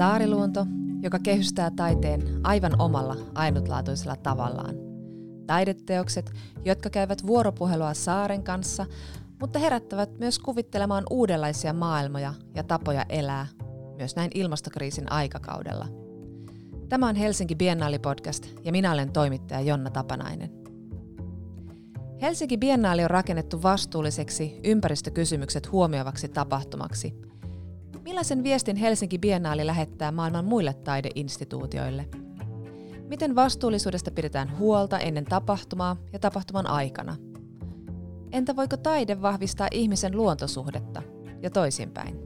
Saariluonto, joka kehystää taiteen aivan omalla ainutlaatuisella tavallaan. Taideteokset, jotka käyvät vuoropuhelua saaren kanssa, mutta herättävät myös kuvittelemaan uudenlaisia maailmoja ja tapoja elää, myös näin ilmastokriisin aikakaudella. Tämä on Helsinki Biennaali podcast ja minä olen toimittaja Jonna Tapanainen. Helsinki Biennaali on rakennettu vastuulliseksi ympäristökysymykset huomioivaksi tapahtumaksi – Millaisen viestin Helsinki Biennaali lähettää maailman muille taideinstituutioille? Miten vastuullisuudesta pidetään huolta ennen tapahtumaa ja tapahtuman aikana? Entä voiko taide vahvistaa ihmisen luontosuhdetta ja toisinpäin?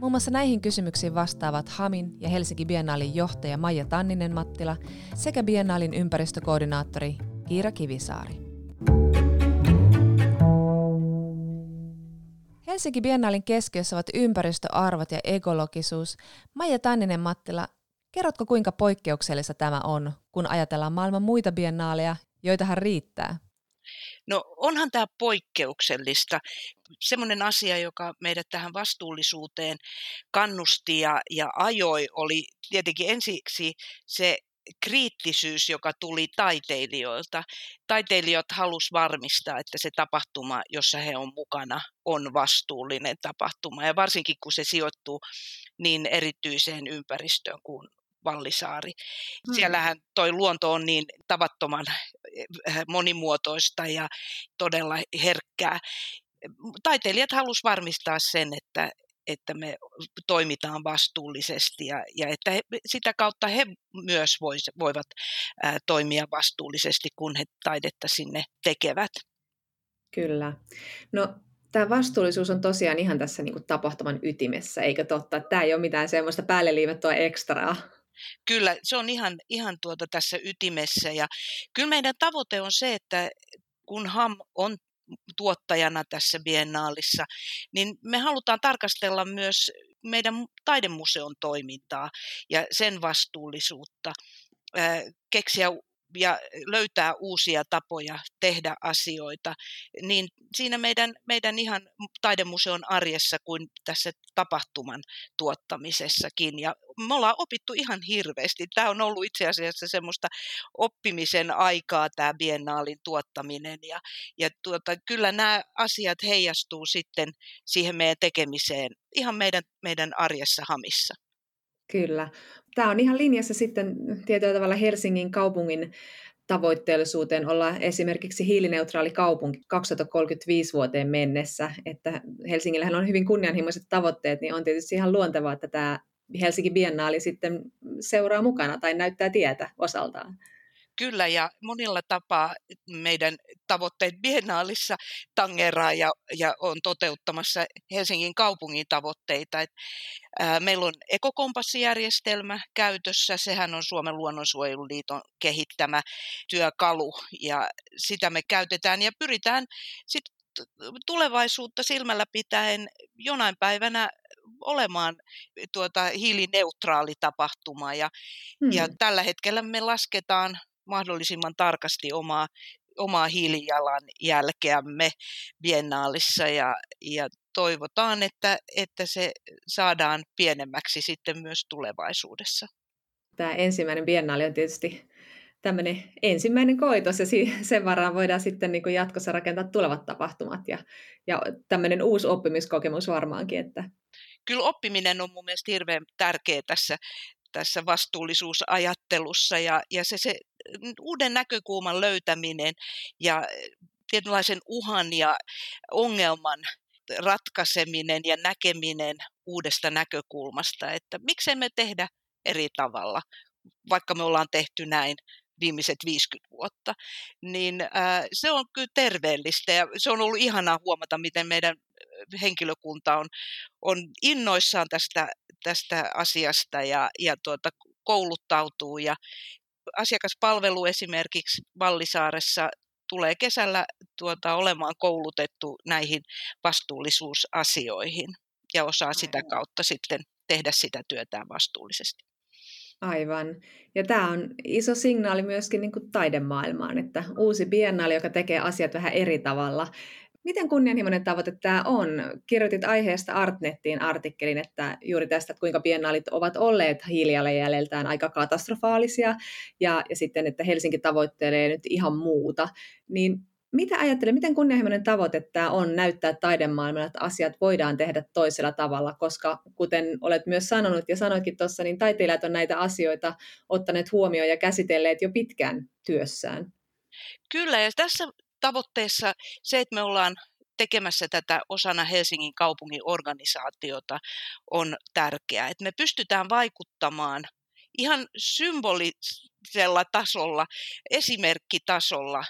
Muun muassa näihin kysymyksiin vastaavat Hamin ja Helsinki Biennaalin johtaja Maija Tanninen-Mattila sekä Biennaalin ympäristökoordinaattori Kiira Kivisaari. Helsinki Biennaalin keskiössä ovat ympäristöarvot ja ekologisuus. Maija Tanninen-Mattila, kerrotko kuinka poikkeuksellista tämä on, kun ajatellaan maailman muita biennaaleja, joitahan riittää? No onhan tämä poikkeuksellista. Semmoinen asia, joka meidät tähän vastuullisuuteen kannusti ja, ja ajoi, oli tietenkin ensiksi se kriittisyys, joka tuli taiteilijoilta. Taiteilijat halusivat varmistaa, että se tapahtuma, jossa he on mukana, on vastuullinen tapahtuma. Ja varsinkin kun se sijoittuu niin erityiseen ympäristöön kuin Vallisaari. Hmm. Siellähän toi luonto on niin tavattoman eh, monimuotoista ja todella herkkää. Taiteilijat halusivat varmistaa sen, että, että me toimitaan vastuullisesti ja, ja että he, sitä kautta he myös vois, voivat ää, toimia vastuullisesti, kun he taidetta sinne tekevät. Kyllä. No tämä vastuullisuus on tosiaan ihan tässä niin kuin tapahtuman ytimessä, eikö totta? Tämä ei ole mitään semmoista päälle liivettyä ekstraa. Kyllä, se on ihan, ihan tuota tässä ytimessä ja kyllä meidän tavoite on se, että kun HAM on tuottajana tässä biennaalissa, niin me halutaan tarkastella myös meidän taidemuseon toimintaa ja sen vastuullisuutta, keksiä ja löytää uusia tapoja tehdä asioita, niin siinä meidän, meidän ihan taidemuseon arjessa kuin tässä tapahtuman tuottamisessakin. Ja me ollaan opittu ihan hirveästi. Tämä on ollut itse asiassa semmoista oppimisen aikaa, tämä biennaalin tuottaminen. Ja, ja tuota, kyllä nämä asiat heijastuu sitten siihen meidän tekemiseen ihan meidän, meidän arjessa hamissa. Kyllä. Tämä on ihan linjassa sitten tietyllä tavalla Helsingin kaupungin tavoitteellisuuteen olla esimerkiksi hiilineutraali kaupunki 2035 vuoteen mennessä, että Helsingillähän on hyvin kunnianhimoiset tavoitteet, niin on tietysti ihan luontevaa, että tämä Helsinki Biennaali sitten seuraa mukana tai näyttää tietä osaltaan. Kyllä, ja monilla tapaa meidän tavoitteet biennaalissa tangeraa ja, ja on toteuttamassa Helsingin kaupungin tavoitteita. Et, ää, meillä on ekokompassijärjestelmä käytössä, sehän on Suomen luonnonsuojeluliiton kehittämä työkalu, ja sitä me käytetään ja pyritään sitten tulevaisuutta silmällä pitäen jonain päivänä olemaan tuota hiilineutraali tapahtuma. Ja, hmm. ja tällä hetkellä me lasketaan mahdollisimman tarkasti omaa, omaa hiilijalanjälkeämme biennaalissa ja, ja toivotaan, että, että se saadaan pienemmäksi sitten myös tulevaisuudessa. Tämä ensimmäinen biennaali on tietysti tämmöinen ensimmäinen koitos ja sen varaan voidaan sitten niin kuin jatkossa rakentaa tulevat tapahtumat ja, ja tämmöinen uusi oppimiskokemus varmaankin. Että... Kyllä oppiminen on mun mielestä hirveän tärkeä tässä, tässä vastuullisuusajattelussa ja, ja se, se uuden näkökulman löytäminen ja tietynlaisen uhan ja ongelman ratkaiseminen ja näkeminen uudesta näkökulmasta, että miksei me tehdä eri tavalla, vaikka me ollaan tehty näin viimeiset 50 vuotta, niin ää, se on kyllä terveellistä ja se on ollut ihanaa huomata, miten meidän henkilökunta on, on innoissaan tästä, tästä asiasta ja, ja tuota, kouluttautuu ja asiakaspalvelu esimerkiksi Vallisaaressa tulee kesällä tuota, olemaan koulutettu näihin vastuullisuusasioihin ja osaa Aivan. sitä kautta sitten tehdä sitä työtään vastuullisesti. Aivan. Ja tämä on iso signaali myöskin niin kuin taidemaailmaan, että uusi biennaali, joka tekee asiat vähän eri tavalla, Miten kunnianhimoinen tavoite tämä on? Kirjoitit aiheesta Artnettiin artikkelin, että juuri tästä, että kuinka biennaalit ovat olleet hiilijalanjäljeltään aika katastrofaalisia, ja, ja sitten, että Helsinki tavoittelee nyt ihan muuta. Niin mitä ajattelee, miten kunnianhimoinen tavoite tämä on näyttää taidemaailmalla, että asiat voidaan tehdä toisella tavalla, koska kuten olet myös sanonut ja sanoitkin tuossa, niin taiteilijat on näitä asioita ottaneet huomioon ja käsitelleet jo pitkään työssään. Kyllä, ja tässä tavoitteessa se, että me ollaan tekemässä tätä osana Helsingin kaupungin organisaatiota on tärkeää, että me pystytään vaikuttamaan ihan symbolisella tasolla, esimerkkitasolla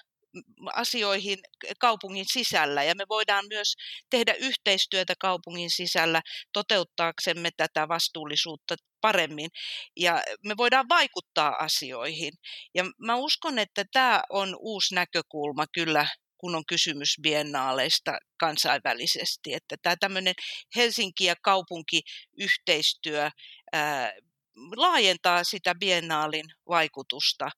asioihin kaupungin sisällä ja me voidaan myös tehdä yhteistyötä kaupungin sisällä toteuttaaksemme tätä vastuullisuutta paremmin ja me voidaan vaikuttaa asioihin. Ja mä uskon, että tämä on uusi näkökulma kyllä kun on kysymys biennaaleista kansainvälisesti. Että tämä tämmöinen Helsinki- ja kaupunkiyhteistyö ää, laajentaa sitä biennaalin vaikutusta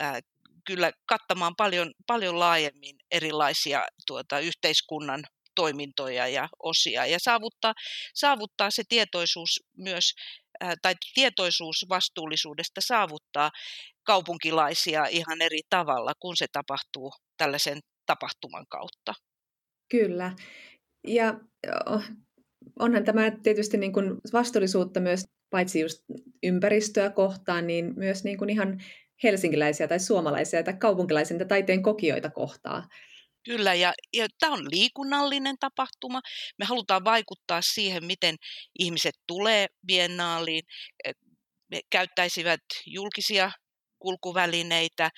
ää, kyllä kattamaan paljon, paljon laajemmin erilaisia tuota, yhteiskunnan toimintoja ja osia ja saavuttaa, saavuttaa se tietoisuus myös tai tietoisuus vastuullisuudesta saavuttaa kaupunkilaisia ihan eri tavalla, kun se tapahtuu tällaisen tapahtuman kautta. Kyllä. Ja onhan tämä tietysti niin kuin vastuullisuutta myös paitsi just ympäristöä kohtaan, niin myös niin kuin ihan helsinkiläisiä tai suomalaisia tai kaupunkilaisia taiteen kokijoita kohtaa. Kyllä, ja, ja tämä on liikunnallinen tapahtuma. Me halutaan vaikuttaa siihen, miten ihmiset tulee biennaaliin, he käyttäisivät julkisia kulkuvälineitä,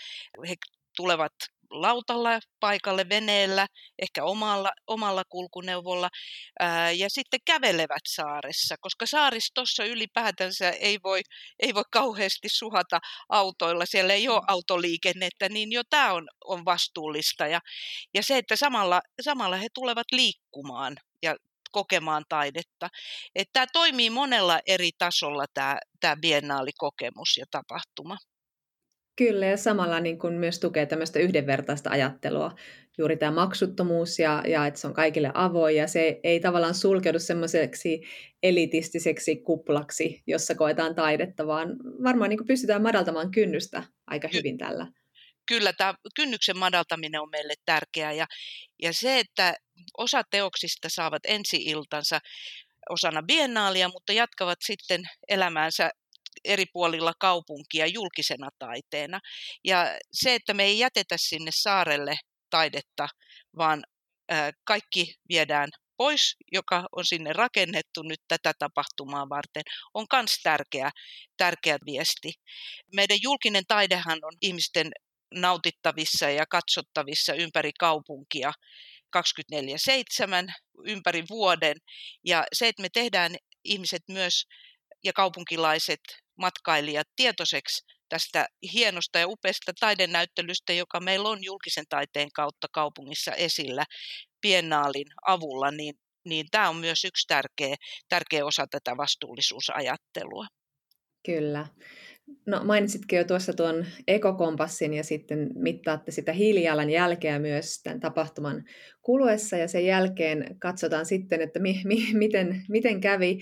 he tulevat lautalla paikalle veneellä, ehkä omalla, omalla kulkuneuvolla ää, ja sitten kävelevät saaressa, koska saaristossa ylipäätänsä ei voi, ei voi kauheasti suhata autoilla, siellä ei ole mm. autoliikennettä, niin jo tämä on, on vastuullista ja, ja se, että samalla, samalla he tulevat liikkumaan ja kokemaan taidetta. Että tämä toimii monella eri tasolla tämä, tämä biennaalikokemus ja tapahtuma. Kyllä, ja samalla niin kuin myös tukee tämmöistä yhdenvertaista ajattelua. Juuri tämä maksuttomuus ja, ja että se on kaikille avoin ja se ei tavallaan sulkeudu semmoiseksi elitistiseksi kuplaksi, jossa koetaan taidetta, vaan varmaan niin kuin pystytään madaltamaan kynnystä aika hyvin tällä. Kyllä, tämä kynnyksen madaltaminen on meille tärkeää ja, ja se, että osa teoksista saavat ensi-iltansa osana biennaalia, mutta jatkavat sitten elämäänsä eri puolilla kaupunkia julkisena taiteena. Ja se, että me ei jätetä sinne saarelle taidetta, vaan kaikki viedään pois, joka on sinne rakennettu nyt tätä tapahtumaa varten, on myös tärkeä, tärkeä viesti. Meidän julkinen taidehan on ihmisten nautittavissa ja katsottavissa ympäri kaupunkia 24-7 ympäri vuoden. Ja se, että me tehdään ihmiset myös ja kaupunkilaiset matkailijat tietoiseksi tästä hienosta ja upeasta taidenäyttelystä, joka meillä on julkisen taiteen kautta kaupungissa esillä piennaalin avulla, niin, niin tämä on myös yksi tärkeä, tärkeä osa tätä vastuullisuusajattelua. Kyllä. No mainitsitkin jo tuossa tuon ekokompassin ja sitten mittaatte sitä hiilijalan jälkeä myös tämän tapahtuman kuluessa ja sen jälkeen katsotaan sitten, että mi, mi, miten, miten kävi.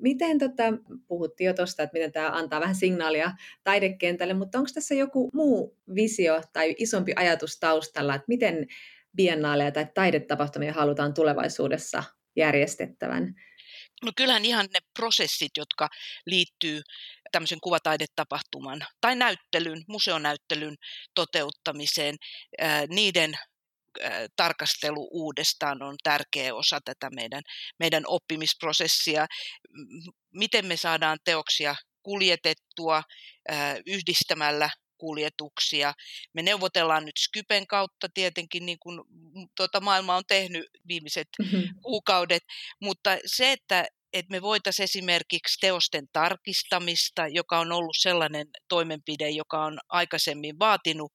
Miten tota, puhuttiin jo tuosta, että miten tämä antaa vähän signaalia taidekentälle, mutta onko tässä joku muu visio tai isompi ajatus taustalla, että miten biennaaleja tai taidetapahtumia halutaan tulevaisuudessa järjestettävän? No kyllähän ihan ne prosessit, jotka liittyy tämmöisen kuvataidetapahtuman tai näyttelyn, museonäyttelyn toteuttamiseen, niiden tarkastelu uudestaan on tärkeä osa tätä meidän, meidän oppimisprosessia. Miten me saadaan teoksia kuljetettua yhdistämällä kuljetuksia. Me neuvotellaan nyt Skypen kautta tietenkin, niin kuin tuota maailma on tehnyt viimeiset mm-hmm. kuukaudet, mutta se, että että me voitaisiin esimerkiksi teosten tarkistamista, joka on ollut sellainen toimenpide, joka on aikaisemmin vaatinut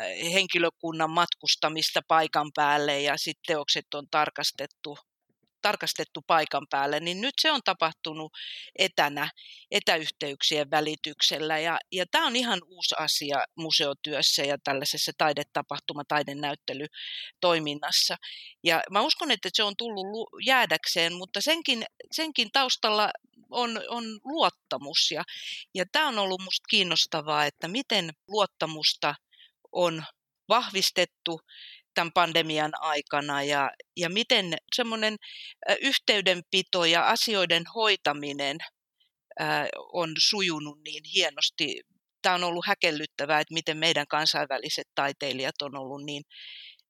äh, henkilökunnan matkustamista paikan päälle ja sitten teokset on tarkastettu tarkastettu paikan päälle, niin nyt se on tapahtunut etänä, etäyhteyksien välityksellä. Ja, ja tämä on ihan uusi asia museotyössä ja tällaisessa taidetapahtuma, taidenäyttelytoiminnassa. Ja mä uskon, että se on tullut jäädäkseen, mutta senkin, senkin taustalla on, on luottamus. Ja, ja tämä on ollut minusta kiinnostavaa, että miten luottamusta on vahvistettu tämän pandemian aikana ja, ja miten semmoinen yhteydenpito ja asioiden hoitaminen on sujunut niin hienosti. Tämä on ollut häkellyttävää, että miten meidän kansainväliset taiteilijat on ollut niin,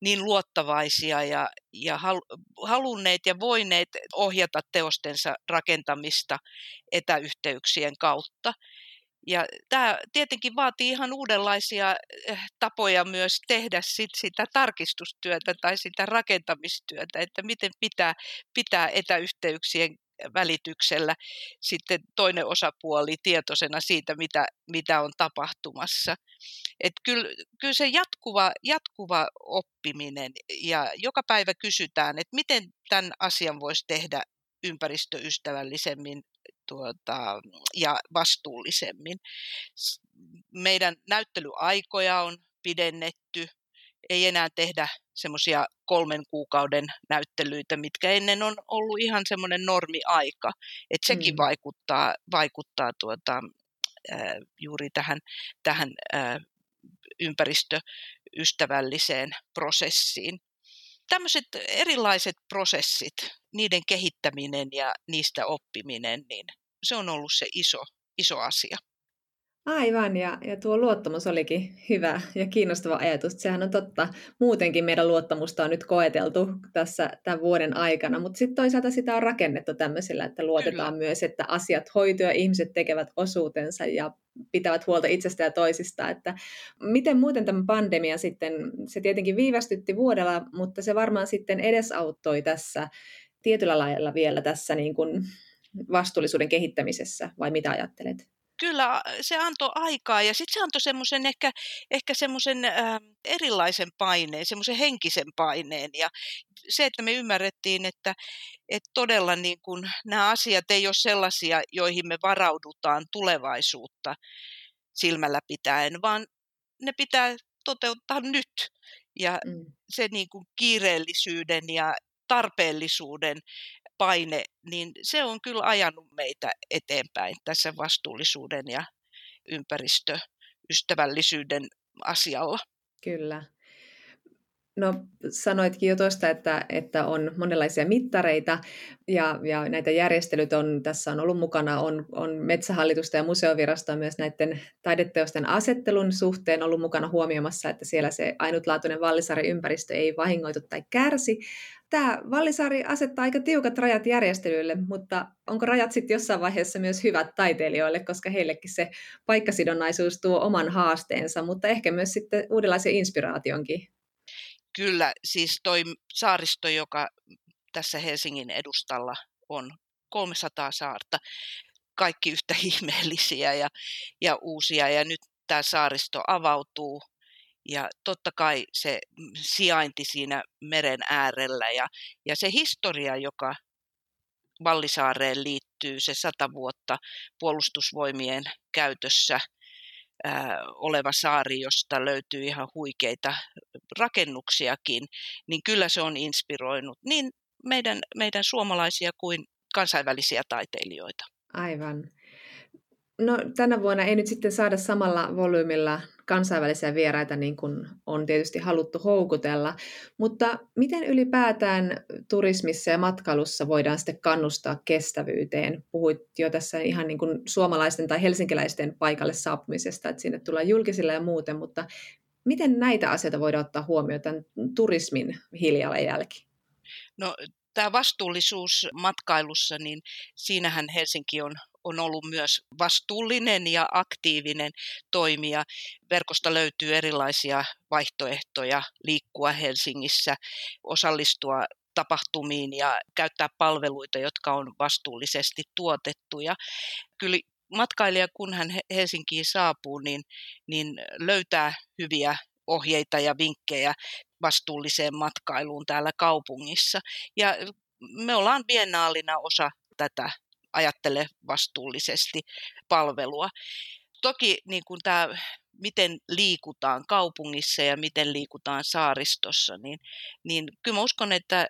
niin luottavaisia ja, ja halunneet ja voineet ohjata teostensa rakentamista etäyhteyksien kautta. Ja tämä tietenkin vaatii ihan uudenlaisia eh, tapoja myös tehdä sit sitä tarkistustyötä tai sitä rakentamistyötä, että miten pitää, pitää etäyhteyksien välityksellä sitten toinen osapuoli tietoisena siitä, mitä, mitä on tapahtumassa. Et kyllä, kyllä se jatkuva, jatkuva oppiminen ja joka päivä kysytään, että miten tämän asian voisi tehdä ympäristöystävällisemmin tuota, ja vastuullisemmin. Meidän näyttelyaikoja on pidennetty, ei enää tehdä semmoisia kolmen kuukauden näyttelyitä, mitkä ennen on ollut ihan semmoinen normiaika. että sekin mm. vaikuttaa, vaikuttaa tuota, äh, juuri tähän, tähän äh, ympäristöystävälliseen prosessiin. Tämmöiset erilaiset prosessit, niiden kehittäminen ja niistä oppiminen, niin se on ollut se iso, iso asia. Aivan, ja, ja tuo luottamus olikin hyvä ja kiinnostava ajatus. Sehän on totta. Muutenkin meidän luottamusta on nyt koeteltu tässä tämän vuoden aikana, mutta sitten toisaalta sitä on rakennettu tämmöisellä, että luotetaan Kyllä. myös, että asiat hoituu ja ihmiset tekevät osuutensa ja pitävät huolta itsestä ja toisista. Että miten muuten tämä pandemia sitten, se tietenkin viivästytti vuodella, mutta se varmaan sitten edesauttoi tässä tietyllä lailla vielä tässä niin kuin vastuullisuuden kehittämisessä, vai mitä ajattelet? Kyllä se antoi aikaa ja sitten se antoi semmoisen ehkä, ehkä semmoisen äh, erilaisen paineen, semmoisen henkisen paineen ja se, että me ymmärrettiin, että, että todella niin kun, nämä asiat ei ole sellaisia, joihin me varaudutaan tulevaisuutta silmällä pitäen, vaan ne pitää toteuttaa nyt. Ja mm. se niin kuin kiireellisyyden ja tarpeellisuuden paine, niin se on kyllä ajanut meitä eteenpäin tässä vastuullisuuden ja ympäristöystävällisyyden asialla. Kyllä. No sanoitkin jo tuosta, että, että on monenlaisia mittareita ja, ja näitä järjestelyt on, tässä on ollut mukana, on, on Metsähallitusta ja museovirastoa myös näiden taideteosten asettelun suhteen ollut mukana huomioimassa, että siellä se ainutlaatuinen Vallisaaren ympäristö ei vahingoitu tai kärsi, Tämä Vallisaari asettaa aika tiukat rajat järjestelyille, mutta onko rajat sitten jossain vaiheessa myös hyvät taiteilijoille, koska heillekin se paikkasidonnaisuus tuo oman haasteensa, mutta ehkä myös sitten uudenlaisen inspiraationkin. Kyllä, siis toi saaristo, joka tässä Helsingin edustalla on 300 saarta, kaikki yhtä ihmeellisiä ja, ja uusia, ja nyt tämä saaristo avautuu ja totta kai se sijainti siinä meren äärellä ja, ja se historia, joka Vallisaareen liittyy, se sata vuotta puolustusvoimien käytössä oleva saari, josta löytyy ihan huikeita rakennuksiakin, niin kyllä se on inspiroinut niin meidän, meidän suomalaisia kuin kansainvälisiä taiteilijoita. Aivan. No tänä vuonna ei nyt sitten saada samalla volyymilla kansainvälisiä vieraita niin kuin on tietysti haluttu houkutella, mutta miten ylipäätään turismissa ja matkailussa voidaan sitten kannustaa kestävyyteen? Puhuit jo tässä ihan niin kuin suomalaisten tai helsinkiläisten paikalle saapumisesta, että sinne tullaan julkisilla ja muuten, mutta miten näitä asioita voidaan ottaa huomioon tämän turismin hiljalanjälki? No tämä vastuullisuus matkailussa, niin siinähän Helsinki on, on ollut myös vastuullinen ja aktiivinen toimija. Verkosta löytyy erilaisia vaihtoehtoja liikkua Helsingissä, osallistua tapahtumiin ja käyttää palveluita, jotka on vastuullisesti tuotettu. Ja kyllä matkailija, kun hän Helsinkiin saapuu, niin, niin löytää hyviä ohjeita ja vinkkejä vastuulliseen matkailuun täällä kaupungissa. Ja me ollaan biennaalina osa tätä ajattele vastuullisesti palvelua. Toki niin kuin tämä, miten liikutaan kaupungissa ja miten liikutaan saaristossa, niin, niin kyllä mä uskon, että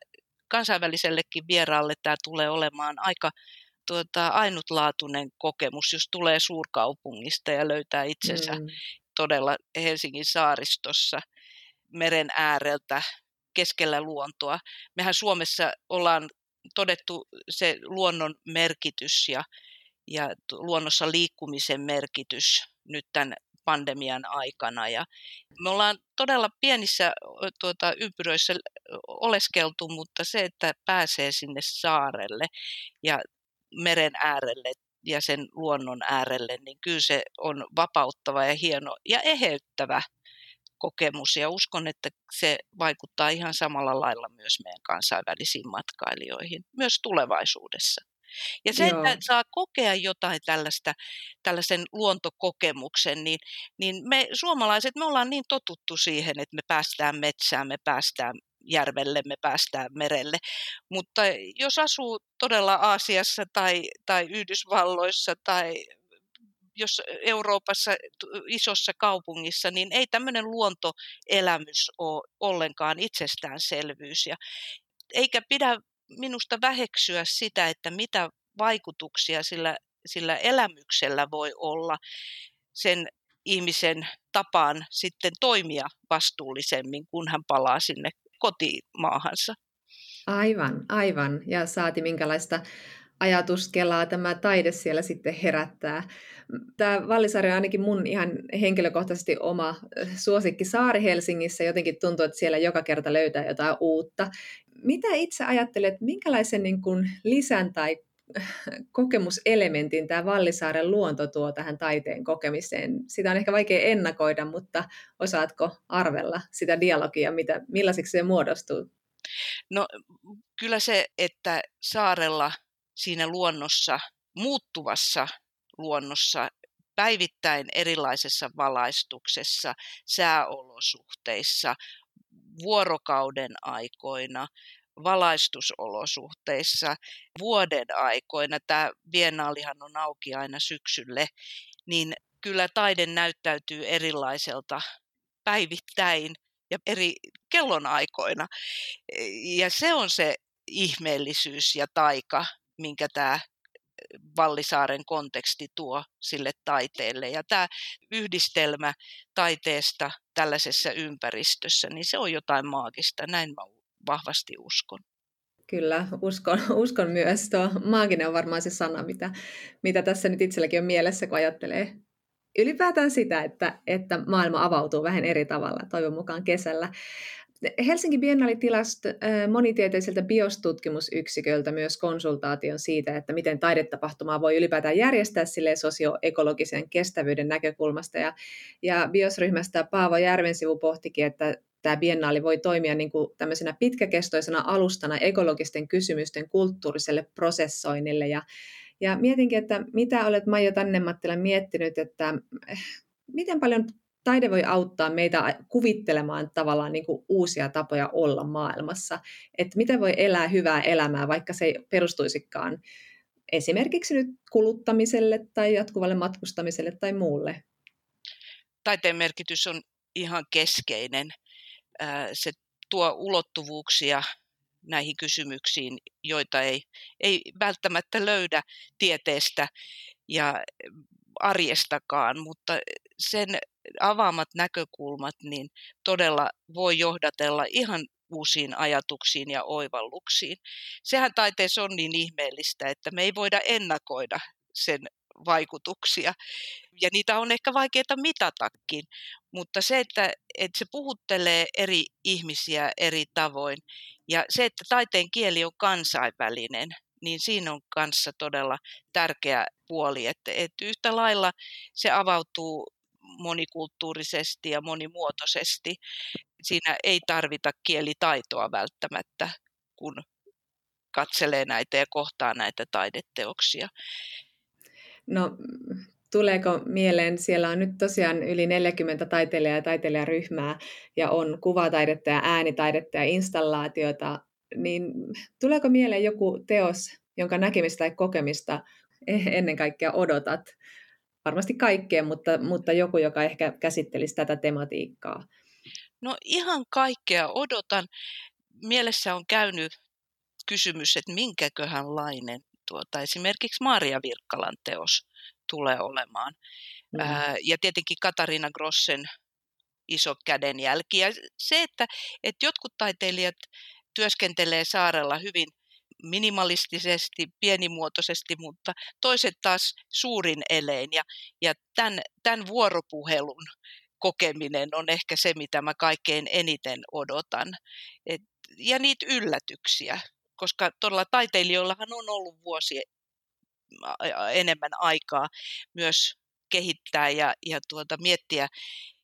kansainvälisellekin vieraalle tämä tulee olemaan aika tuota, ainutlaatuinen kokemus, jos tulee suurkaupungista ja löytää itsensä mm. todella Helsingin saaristossa meren ääreltä keskellä luontoa. Mehän Suomessa ollaan todettu se luonnon merkitys ja, ja luonnossa liikkumisen merkitys nyt tämän pandemian aikana. Ja me ollaan todella pienissä tuota, ympyröissä oleskeltu, mutta se, että pääsee sinne saarelle ja meren äärelle ja sen luonnon äärelle, niin kyllä se on vapauttava ja hieno ja eheyttävä kokemus. Ja uskon, että se vaikuttaa ihan samalla lailla myös meidän kansainvälisiin matkailijoihin, myös tulevaisuudessa. Ja se, Joo. että saa kokea jotain tällaista, tällaisen luontokokemuksen, niin, niin me suomalaiset, me ollaan niin totuttu siihen, että me päästään metsään, me päästään järvelle, me päästään merelle. Mutta jos asuu todella Aasiassa tai, tai Yhdysvalloissa tai jos Euroopassa isossa kaupungissa, niin ei tämmöinen luontoelämys ole ollenkaan itsestäänselvyys. Ja eikä pidä minusta väheksyä sitä, että mitä vaikutuksia sillä, sillä elämyksellä voi olla sen ihmisen tapaan sitten toimia vastuullisemmin, kun hän palaa sinne kotimaahansa. Aivan, aivan. Ja saati minkälaista ajatuskelaa tämä taide siellä sitten herättää. Tämä Vallisaari on ainakin mun ihan henkilökohtaisesti oma suosikki saari Helsingissä. Jotenkin tuntuu, että siellä joka kerta löytää jotain uutta. Mitä itse ajattelet, minkälaisen niin kuin lisän tai kokemuselementin tämä Vallisaaren luonto tuo tähän taiteen kokemiseen? Sitä on ehkä vaikea ennakoida, mutta osaatko arvella sitä dialogia, mitä, millaiseksi se muodostuu? No kyllä se, että saarella siinä luonnossa, muuttuvassa luonnossa, päivittäin erilaisessa valaistuksessa, sääolosuhteissa, vuorokauden aikoina, valaistusolosuhteissa, vuoden aikoina, tämä biennaalihan on auki aina syksylle, niin kyllä taide näyttäytyy erilaiselta päivittäin ja eri kellonaikoina. Ja se on se ihmeellisyys ja taika, minkä tämä Vallisaaren konteksti tuo sille taiteelle. Ja tämä yhdistelmä taiteesta tällaisessa ympäristössä, niin se on jotain maagista, näin mä vahvasti uskon. Kyllä, uskon, uskon myös. Tuo maaginen on varmaan se sana, mitä, mitä tässä nyt itselläkin on mielessä, kun ajattelee ylipäätään sitä, että, että maailma avautuu vähän eri tavalla, toivon mukaan kesällä. Helsinki Biennaali tilasi monitieteiseltä biostutkimusyksiköltä myös konsultaation siitä, että miten taidetapahtumaa voi ylipäätään järjestää sille sosioekologisen kestävyyden näkökulmasta. Ja, ja biosryhmästä Paavo Järvensivu pohtikin, että tämä biennaali voi toimia niin kuin tämmöisenä pitkäkestoisena alustana ekologisten kysymysten kulttuuriselle prosessoinnille. Ja, ja mietinkin, että mitä olet Maija Tannemattila miettinyt, että eh, miten paljon taide voi auttaa meitä kuvittelemaan tavallaan niin kuin uusia tapoja olla maailmassa. Että miten voi elää hyvää elämää, vaikka se ei perustuisikaan esimerkiksi nyt kuluttamiselle tai jatkuvalle matkustamiselle tai muulle. Taiteen merkitys on ihan keskeinen. Se tuo ulottuvuuksia näihin kysymyksiin, joita ei, ei välttämättä löydä tieteestä ja arjestakaan, mutta sen avaamat näkökulmat niin todella voi johdatella ihan uusiin ajatuksiin ja oivalluksiin. Sehän taiteessa on niin ihmeellistä, että me ei voida ennakoida sen vaikutuksia. Ja niitä on ehkä vaikeaa mitatakin, mutta se, että, että se puhuttelee eri ihmisiä eri tavoin ja se, että taiteen kieli on kansainvälinen, niin siinä on kanssa todella tärkeä puoli, että, että yhtä lailla se avautuu monikulttuurisesti ja monimuotoisesti. Siinä ei tarvita kielitaitoa välttämättä, kun katselee näitä ja kohtaa näitä taideteoksia. No, tuleeko mieleen, siellä on nyt tosiaan yli 40 taiteilijaa ja taiteilijaryhmää ja on kuvataidetta ja äänitaidetta ja installaatiota niin tuleeko mieleen joku teos, jonka näkemistä tai kokemista ennen kaikkea odotat? Varmasti kaikkea, mutta, mutta joku, joka ehkä käsittelisi tätä tematiikkaa. No ihan kaikkea odotan. Mielessä on käynyt kysymys, että minkäköhänlainen tuota, esimerkiksi Maria Virkkalan teos tulee olemaan. Mm. Ää, ja tietenkin Katariina Grossen iso kädenjälki. Ja se, että, että jotkut taiteilijat työskentelee saarella hyvin minimalistisesti, pienimuotoisesti, mutta toiset taas suurin elein. Ja, ja tämän, tämän vuoropuhelun kokeminen on ehkä se, mitä mä kaikkein eniten odotan. Et, ja niitä yllätyksiä, koska todella taiteilijoillahan on ollut vuosi enemmän aikaa myös kehittää ja, ja tuota, miettiä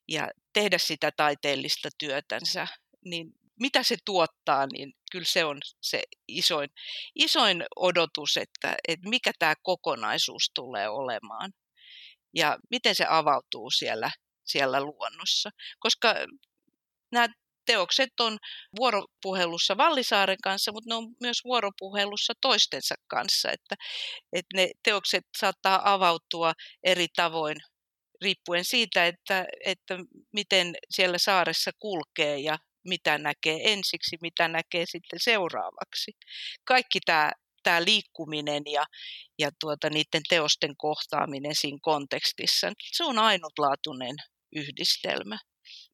ja tehdä sitä taiteellista työtänsä, niin mitä se tuottaa, niin kyllä se on se isoin, isoin odotus, että, että mikä tämä kokonaisuus tulee olemaan ja miten se avautuu siellä, siellä luonnossa. Koska nämä teokset on vuoropuhelussa Vallisaaren kanssa, mutta ne on myös vuoropuhelussa toistensa kanssa, että, että ne teokset saattaa avautua eri tavoin riippuen siitä, että, että miten siellä saaressa kulkee ja mitä näkee ensiksi, mitä näkee sitten seuraavaksi. Kaikki tämä, tämä liikkuminen ja, ja tuota, niiden teosten kohtaaminen siinä kontekstissa, se on ainutlaatuinen yhdistelmä.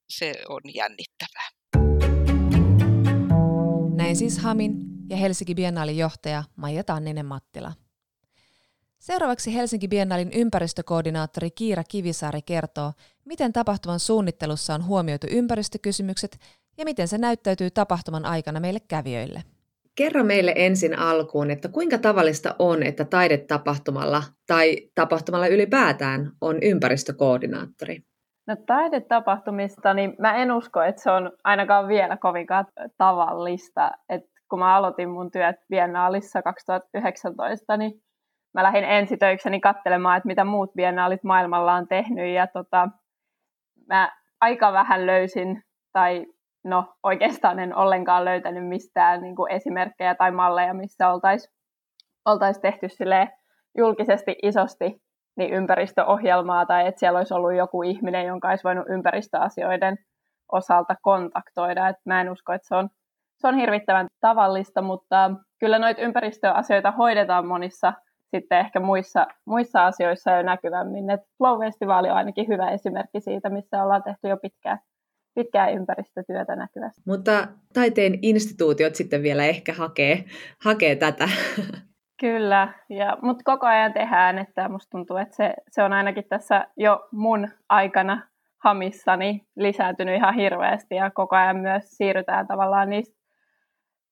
Se on jännittävää. Näin siis Hamin ja Helsinki Biennaalin johtaja Maija Tanninen Mattila. Seuraavaksi Helsinki Biennaalin ympäristökoordinaattori Kiira Kivisaari kertoo, miten tapahtuman suunnittelussa on huomioitu ympäristökysymykset ja miten se näyttäytyy tapahtuman aikana meille kävijöille. Kerro meille ensin alkuun, että kuinka tavallista on, että taidetapahtumalla tai tapahtumalla ylipäätään on ympäristökoordinaattori? No taidetapahtumista, niin mä en usko, että se on ainakaan vielä kovinkaan tavallista. Et kun mä aloitin mun työt Biennaalissa 2019, niin mä lähdin ensitöikseni katselemaan, että mitä muut biennaalit maailmalla on tehnyt. Ja tota, mä aika vähän löysin, tai no oikeastaan en ollenkaan löytänyt mistään niin kuin esimerkkejä tai malleja, missä oltaisiin oltais tehty julkisesti isosti niin ympäristöohjelmaa tai että siellä olisi ollut joku ihminen, jonka olisi voinut ympäristöasioiden osalta kontaktoida. Et mä en usko, että se on, se on hirvittävän tavallista, mutta kyllä noita ympäristöasioita hoidetaan monissa sitten ehkä muissa, muissa asioissa jo näkyvämmin. Et Flow-festivaali on ainakin hyvä esimerkki siitä, missä ollaan tehty jo pitkään, pitkää ympäristötyötä näkyvästi. Mutta taiteen instituutiot sitten vielä ehkä hakee, hakee tätä. Kyllä, ja, mutta koko ajan tehdään, että musta tuntuu, että se, se on ainakin tässä jo mun aikana hamissani lisääntynyt ihan hirveästi ja koko ajan myös siirrytään tavallaan niistä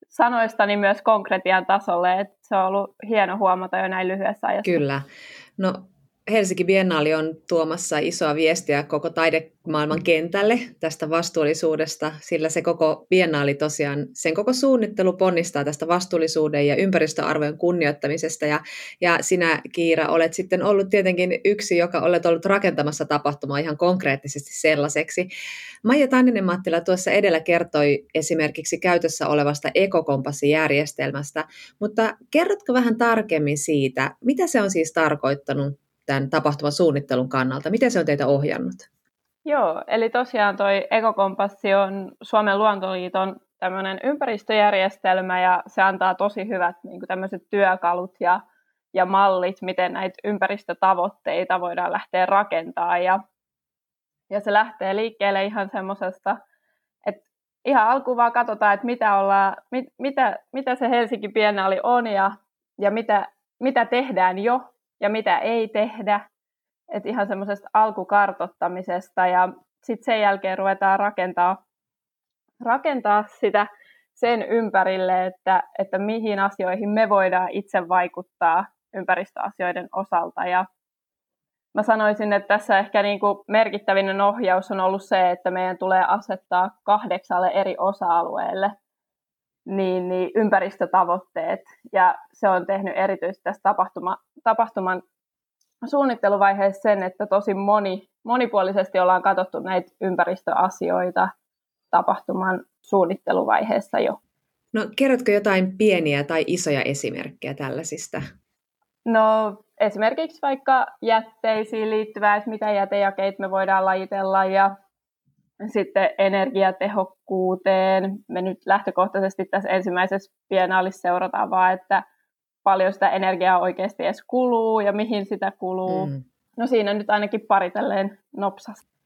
sanoistani myös konkretian tasolle, että se on ollut hieno huomata jo näin lyhyessä ajassa. Kyllä. No Helsinki Biennaali on tuomassa isoa viestiä koko taidemaailman kentälle tästä vastuullisuudesta, sillä se koko biennaali tosiaan, sen koko suunnittelu ponnistaa tästä vastuullisuuden ja ympäristöarvojen kunnioittamisesta. Ja, ja sinä, Kiira, olet sitten ollut tietenkin yksi, joka olet ollut rakentamassa tapahtumaa ihan konkreettisesti sellaiseksi. Maija Tanninen-Mattila tuossa edellä kertoi esimerkiksi käytössä olevasta ekokompassijärjestelmästä, mutta kerrotko vähän tarkemmin siitä, mitä se on siis tarkoittanut tämän tapahtuman suunnittelun kannalta? Miten se on teitä ohjannut? Joo, eli tosiaan toi Ekokompassi on Suomen luontoliiton tämmöinen ympäristöjärjestelmä ja se antaa tosi hyvät niin tämmöiset työkalut ja, ja mallit, miten näitä ympäristötavoitteita voidaan lähteä rakentamaan ja, ja se lähtee liikkeelle ihan semmoisesta, että ihan alkuun vaan katsotaan, että mitä, ollaan, mit, mitä, mitä se Helsinki Biennaali on ja, ja mitä, mitä tehdään jo ja mitä ei tehdä. Et ihan semmoisesta alkukartottamisesta ja sitten sen jälkeen ruvetaan rakentaa, rakentaa sitä sen ympärille, että, että mihin asioihin me voidaan itse vaikuttaa ympäristöasioiden osalta. Ja mä sanoisin, että tässä ehkä niin kuin merkittävinen ohjaus on ollut se, että meidän tulee asettaa kahdeksalle eri osa-alueelle niin, niin ympäristötavoitteet. Ja se on tehnyt erityisesti tässä tapahtuma, tapahtuman suunnitteluvaiheessa sen, että tosi moni, monipuolisesti ollaan katsottu näitä ympäristöasioita tapahtuman suunnitteluvaiheessa jo. No kerrotko jotain pieniä tai isoja esimerkkejä tällaisista? No esimerkiksi vaikka jätteisiin liittyvää, että mitä jätejakeita me voidaan lajitella ja sitten energiatehokkuuteen. Me nyt lähtökohtaisesti tässä ensimmäisessä biennaalissa seurataan vaan, että paljon sitä energiaa oikeasti edes kuluu ja mihin sitä kuluu. Mm. No siinä nyt ainakin pari tälleen nopsasta.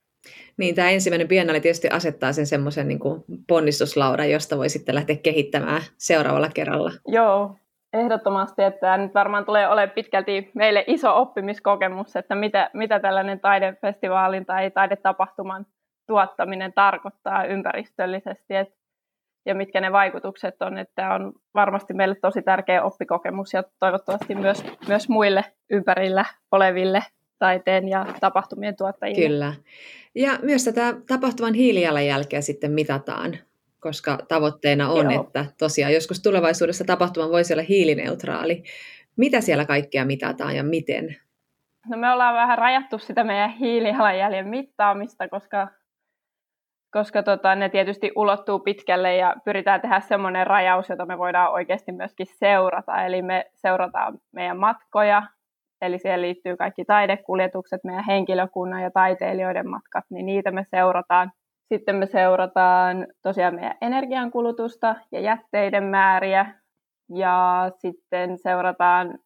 Niin, tämä ensimmäinen biennaali tietysti asettaa sen semmoisen niin ponnistuslaudan, josta voi sitten lähteä kehittämään seuraavalla kerralla. Joo, ehdottomasti, että tämä nyt varmaan tulee olemaan pitkälti meille iso oppimiskokemus, että mitä, mitä tällainen taidefestivaalin tai taidetapahtuman tuottaminen tarkoittaa ympäristöllisesti et, ja mitkä ne vaikutukset on. Että tämä on varmasti meille tosi tärkeä oppikokemus ja toivottavasti myös, myös muille ympärillä oleville taiteen ja tapahtumien tuottajille. Kyllä. Ja myös tätä tapahtuman hiilijalanjälkeä sitten mitataan, koska tavoitteena on, Joo. että tosiaan joskus tulevaisuudessa tapahtuma voisi olla hiilineutraali. Mitä siellä kaikkea mitataan ja miten? No me ollaan vähän rajattu sitä meidän hiilijalanjäljen mittaamista, koska, koska tota, ne tietysti ulottuu pitkälle ja pyritään tehdä semmoinen rajaus, jota me voidaan oikeasti myöskin seurata. Eli me seurataan meidän matkoja, eli siihen liittyy kaikki taidekuljetukset, meidän henkilökunnan ja taiteilijoiden matkat, niin niitä me seurataan. Sitten me seurataan tosiaan meidän energiankulutusta ja jätteiden määriä, ja sitten seurataan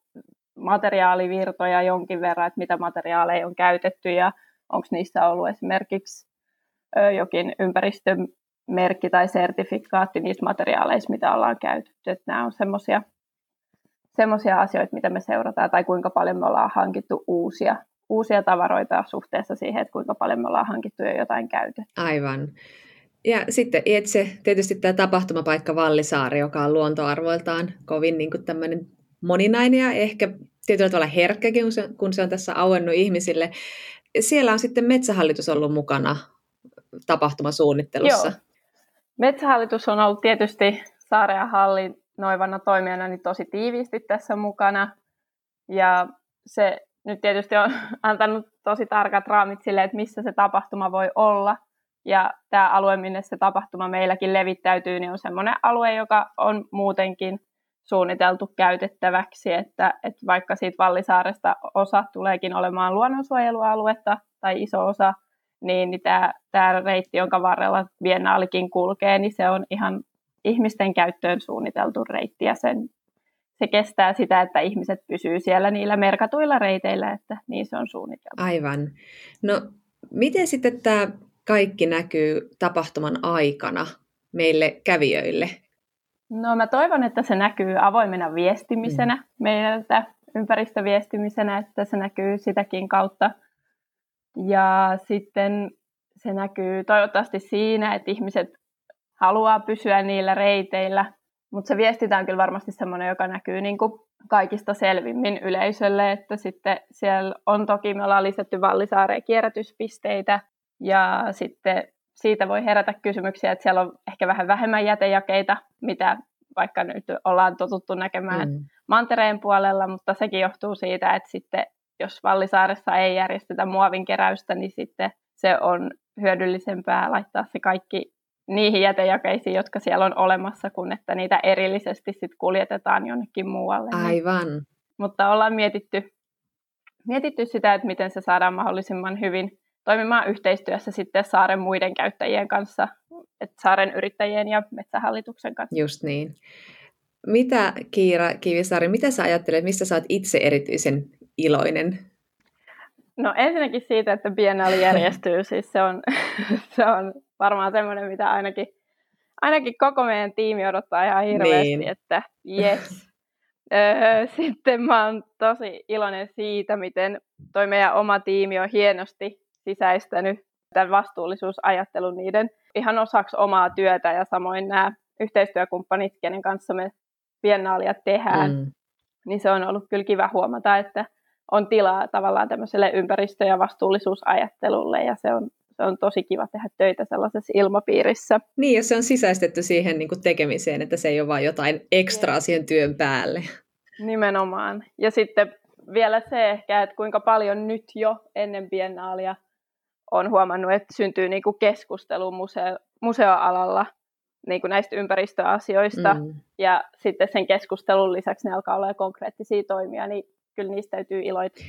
materiaalivirtoja jonkin verran, että mitä materiaaleja on käytetty ja onko niissä ollut esimerkiksi jokin ympäristömerkki tai sertifikaatti niissä materiaaleissa, mitä ollaan käytetty. Että nämä on semmoisia semmoisia asioita, mitä me seurataan, tai kuinka paljon me ollaan hankittu uusia, uusia tavaroita suhteessa siihen, että kuinka paljon me ollaan hankittu jo jotain käytettä. Aivan. Ja sitten itse tietysti tämä tapahtumapaikka Vallisaari, joka on luontoarvoiltaan kovin niin tämmöinen moninainen ja ehkä tietyllä tavalla herkkäkin, kun se, kun se on tässä auennut ihmisille. Siellä on sitten Metsähallitus ollut mukana tapahtumasuunnittelussa. Joo. Metsähallitus on ollut tietysti saaren hallin noivana toimijana niin tosi tiiviisti tässä mukana. Ja se nyt tietysti on antanut tosi tarkat raamit sille, että missä se tapahtuma voi olla. Ja tämä alue, minne se tapahtuma meilläkin levittäytyy, niin on sellainen alue, joka on muutenkin suunniteltu käytettäväksi, että, että vaikka siitä Vallisaaresta osa tuleekin olemaan luonnonsuojelualuetta tai iso osa, niin, niin tämä, tämä reitti, jonka varrella Biennaalikin kulkee, niin se on ihan ihmisten käyttöön suunniteltu reitti ja sen, se kestää sitä, että ihmiset pysyy siellä niillä merkatuilla reiteillä, että niin se on suunniteltu. Aivan. No miten sitten tämä kaikki näkyy tapahtuman aikana meille kävijöille? No mä toivon, että se näkyy avoimena viestimisenä mm. meiltä, ympäristöviestimisenä, että se näkyy sitäkin kautta. Ja sitten se näkyy toivottavasti siinä, että ihmiset haluaa pysyä niillä reiteillä, mutta se viestintä on kyllä varmasti semmoinen, joka näkyy niin kuin kaikista selvimmin yleisölle, että sitten siellä on toki, me ollaan lisätty Vallisaareen kierrätyspisteitä, ja sitten siitä voi herätä kysymyksiä, että siellä on ehkä vähän vähemmän jätejakeita, mitä vaikka nyt ollaan totuttu näkemään mm. mantereen puolella, mutta sekin johtuu siitä, että sitten jos Vallisaaressa ei järjestetä muovin keräystä, niin sitten se on hyödyllisempää laittaa se kaikki niihin jätejakeisiin, jotka siellä on olemassa, kun että niitä erillisesti sit kuljetetaan jonnekin muualle. Aivan. Niin. Mutta ollaan mietitty, mietitty sitä, että miten se saadaan mahdollisimman hyvin toimimaan yhteistyössä sitten saaren muiden käyttäjien kanssa, että saaren yrittäjien ja metsähallituksen kanssa. Just niin. Mitä Kiira Kivisaari, mitä sä ajattelet, mistä sä oot itse erityisen iloinen? No ensinnäkin siitä, että Biennale järjestyy, siis se on, se on varmaan semmoinen, mitä ainakin, ainakin koko meidän tiimi odottaa ihan hirveästi, niin. että yes. Öö, sitten mä oon tosi iloinen siitä, miten toi meidän oma tiimi on hienosti sisäistänyt tämän vastuullisuusajattelun niiden ihan osaksi omaa työtä ja samoin nämä yhteistyökumppanit, kenen kanssa me biennaalia tehdään, mm. niin se on ollut kyllä kiva huomata, että on tilaa tavallaan tämmöiselle ympäristö- ja vastuullisuusajattelulle ja se on se on tosi kiva tehdä töitä sellaisessa ilmapiirissä. Niin, ja se on sisäistetty siihen niin kuin tekemiseen, että se ei ole vain jotain ekstraa siihen työn päälle. Nimenomaan. Ja sitten vielä se ehkä, että kuinka paljon nyt jo ennen biennaalia on huomannut, että syntyy niin kuin keskustelu museo- museoalalla niin kuin näistä ympäristöasioista mm. ja sitten sen keskustelun lisäksi ne alkaa olla konkreettisia toimia, niin kyllä niistä täytyy iloita.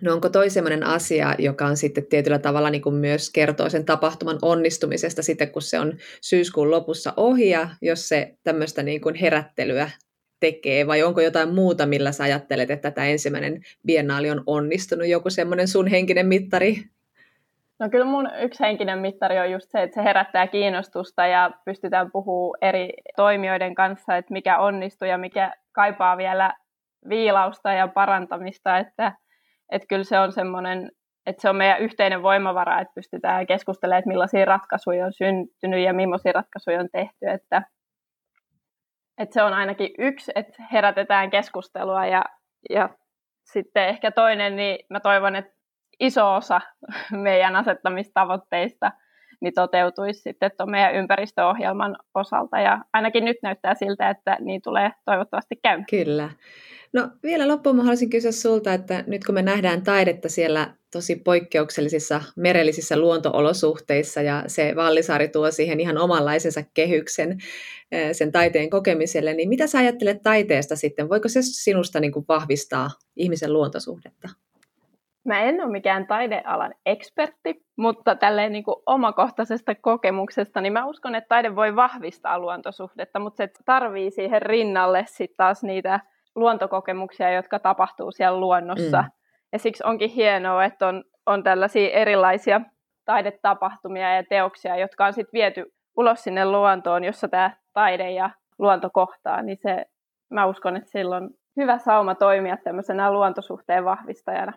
No onko toi sellainen asia, joka on sitten tietyllä tavalla niin kuin myös kertoo sen tapahtuman onnistumisesta sitten, kun se on syyskuun lopussa ohi ja jos se tämmöistä niin kuin herättelyä tekee, vai onko jotain muuta, millä sä ajattelet, että tämä ensimmäinen biennaali on onnistunut, joku semmoinen sun henkinen mittari? No kyllä mun yksi henkinen mittari on just se, että se herättää kiinnostusta ja pystytään puhumaan eri toimijoiden kanssa, että mikä onnistuu ja mikä kaipaa vielä viilausta ja parantamista, että, että kyllä se on semmoinen, että se on meidän yhteinen voimavara, että pystytään keskustelemaan, että millaisia ratkaisuja on syntynyt ja millaisia ratkaisuja on tehty, että, että se on ainakin yksi, että herätetään keskustelua ja, ja sitten ehkä toinen, niin mä toivon, että iso osa meidän asettamistavoitteista niin toteutuisi sitten tuon meidän ympäristöohjelman osalta. Ja ainakin nyt näyttää siltä, että niin tulee toivottavasti käymään. Kyllä. No vielä loppuun mä haluaisin kysyä sulta, että nyt kun me nähdään taidetta siellä tosi poikkeuksellisissa merellisissä luontoolosuhteissa ja se Vallisaari tuo siihen ihan omanlaisensa kehyksen sen taiteen kokemiselle, niin mitä sä ajattelet taiteesta sitten? Voiko se sinusta niin kuin vahvistaa ihmisen luontosuhdetta? Mä en ole mikään taidealan ekspertti, mutta tälleen niin kuin omakohtaisesta kokemuksesta, niin mä uskon, että taide voi vahvistaa luontosuhdetta, mutta se tarvii siihen rinnalle sitten taas niitä luontokokemuksia, jotka tapahtuu siellä luonnossa. Mm. Ja siksi onkin hienoa, että on, on tällaisia erilaisia taidetapahtumia ja teoksia, jotka on sitten viety ulos sinne luontoon, jossa tämä taide ja luonto kohtaa, niin se, mä uskon, että silloin hyvä sauma toimia tämmöisenä luontosuhteen vahvistajana.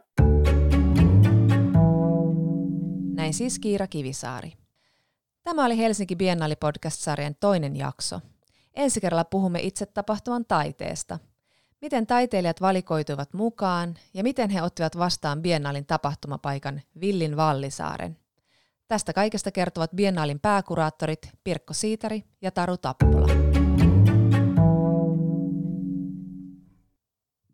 Näin siis Kiira Kivisaari. Tämä oli Helsinki Biennaali podcast-sarjan toinen jakso. Ensi kerralla puhumme itse tapahtuman taiteesta. Miten taiteilijat valikoituivat mukaan ja miten he ottivat vastaan Biennaalin tapahtumapaikan Villin Vallisaaren. Tästä kaikesta kertovat Biennaalin pääkuraattorit Pirkko Siitari ja Taru Tappola.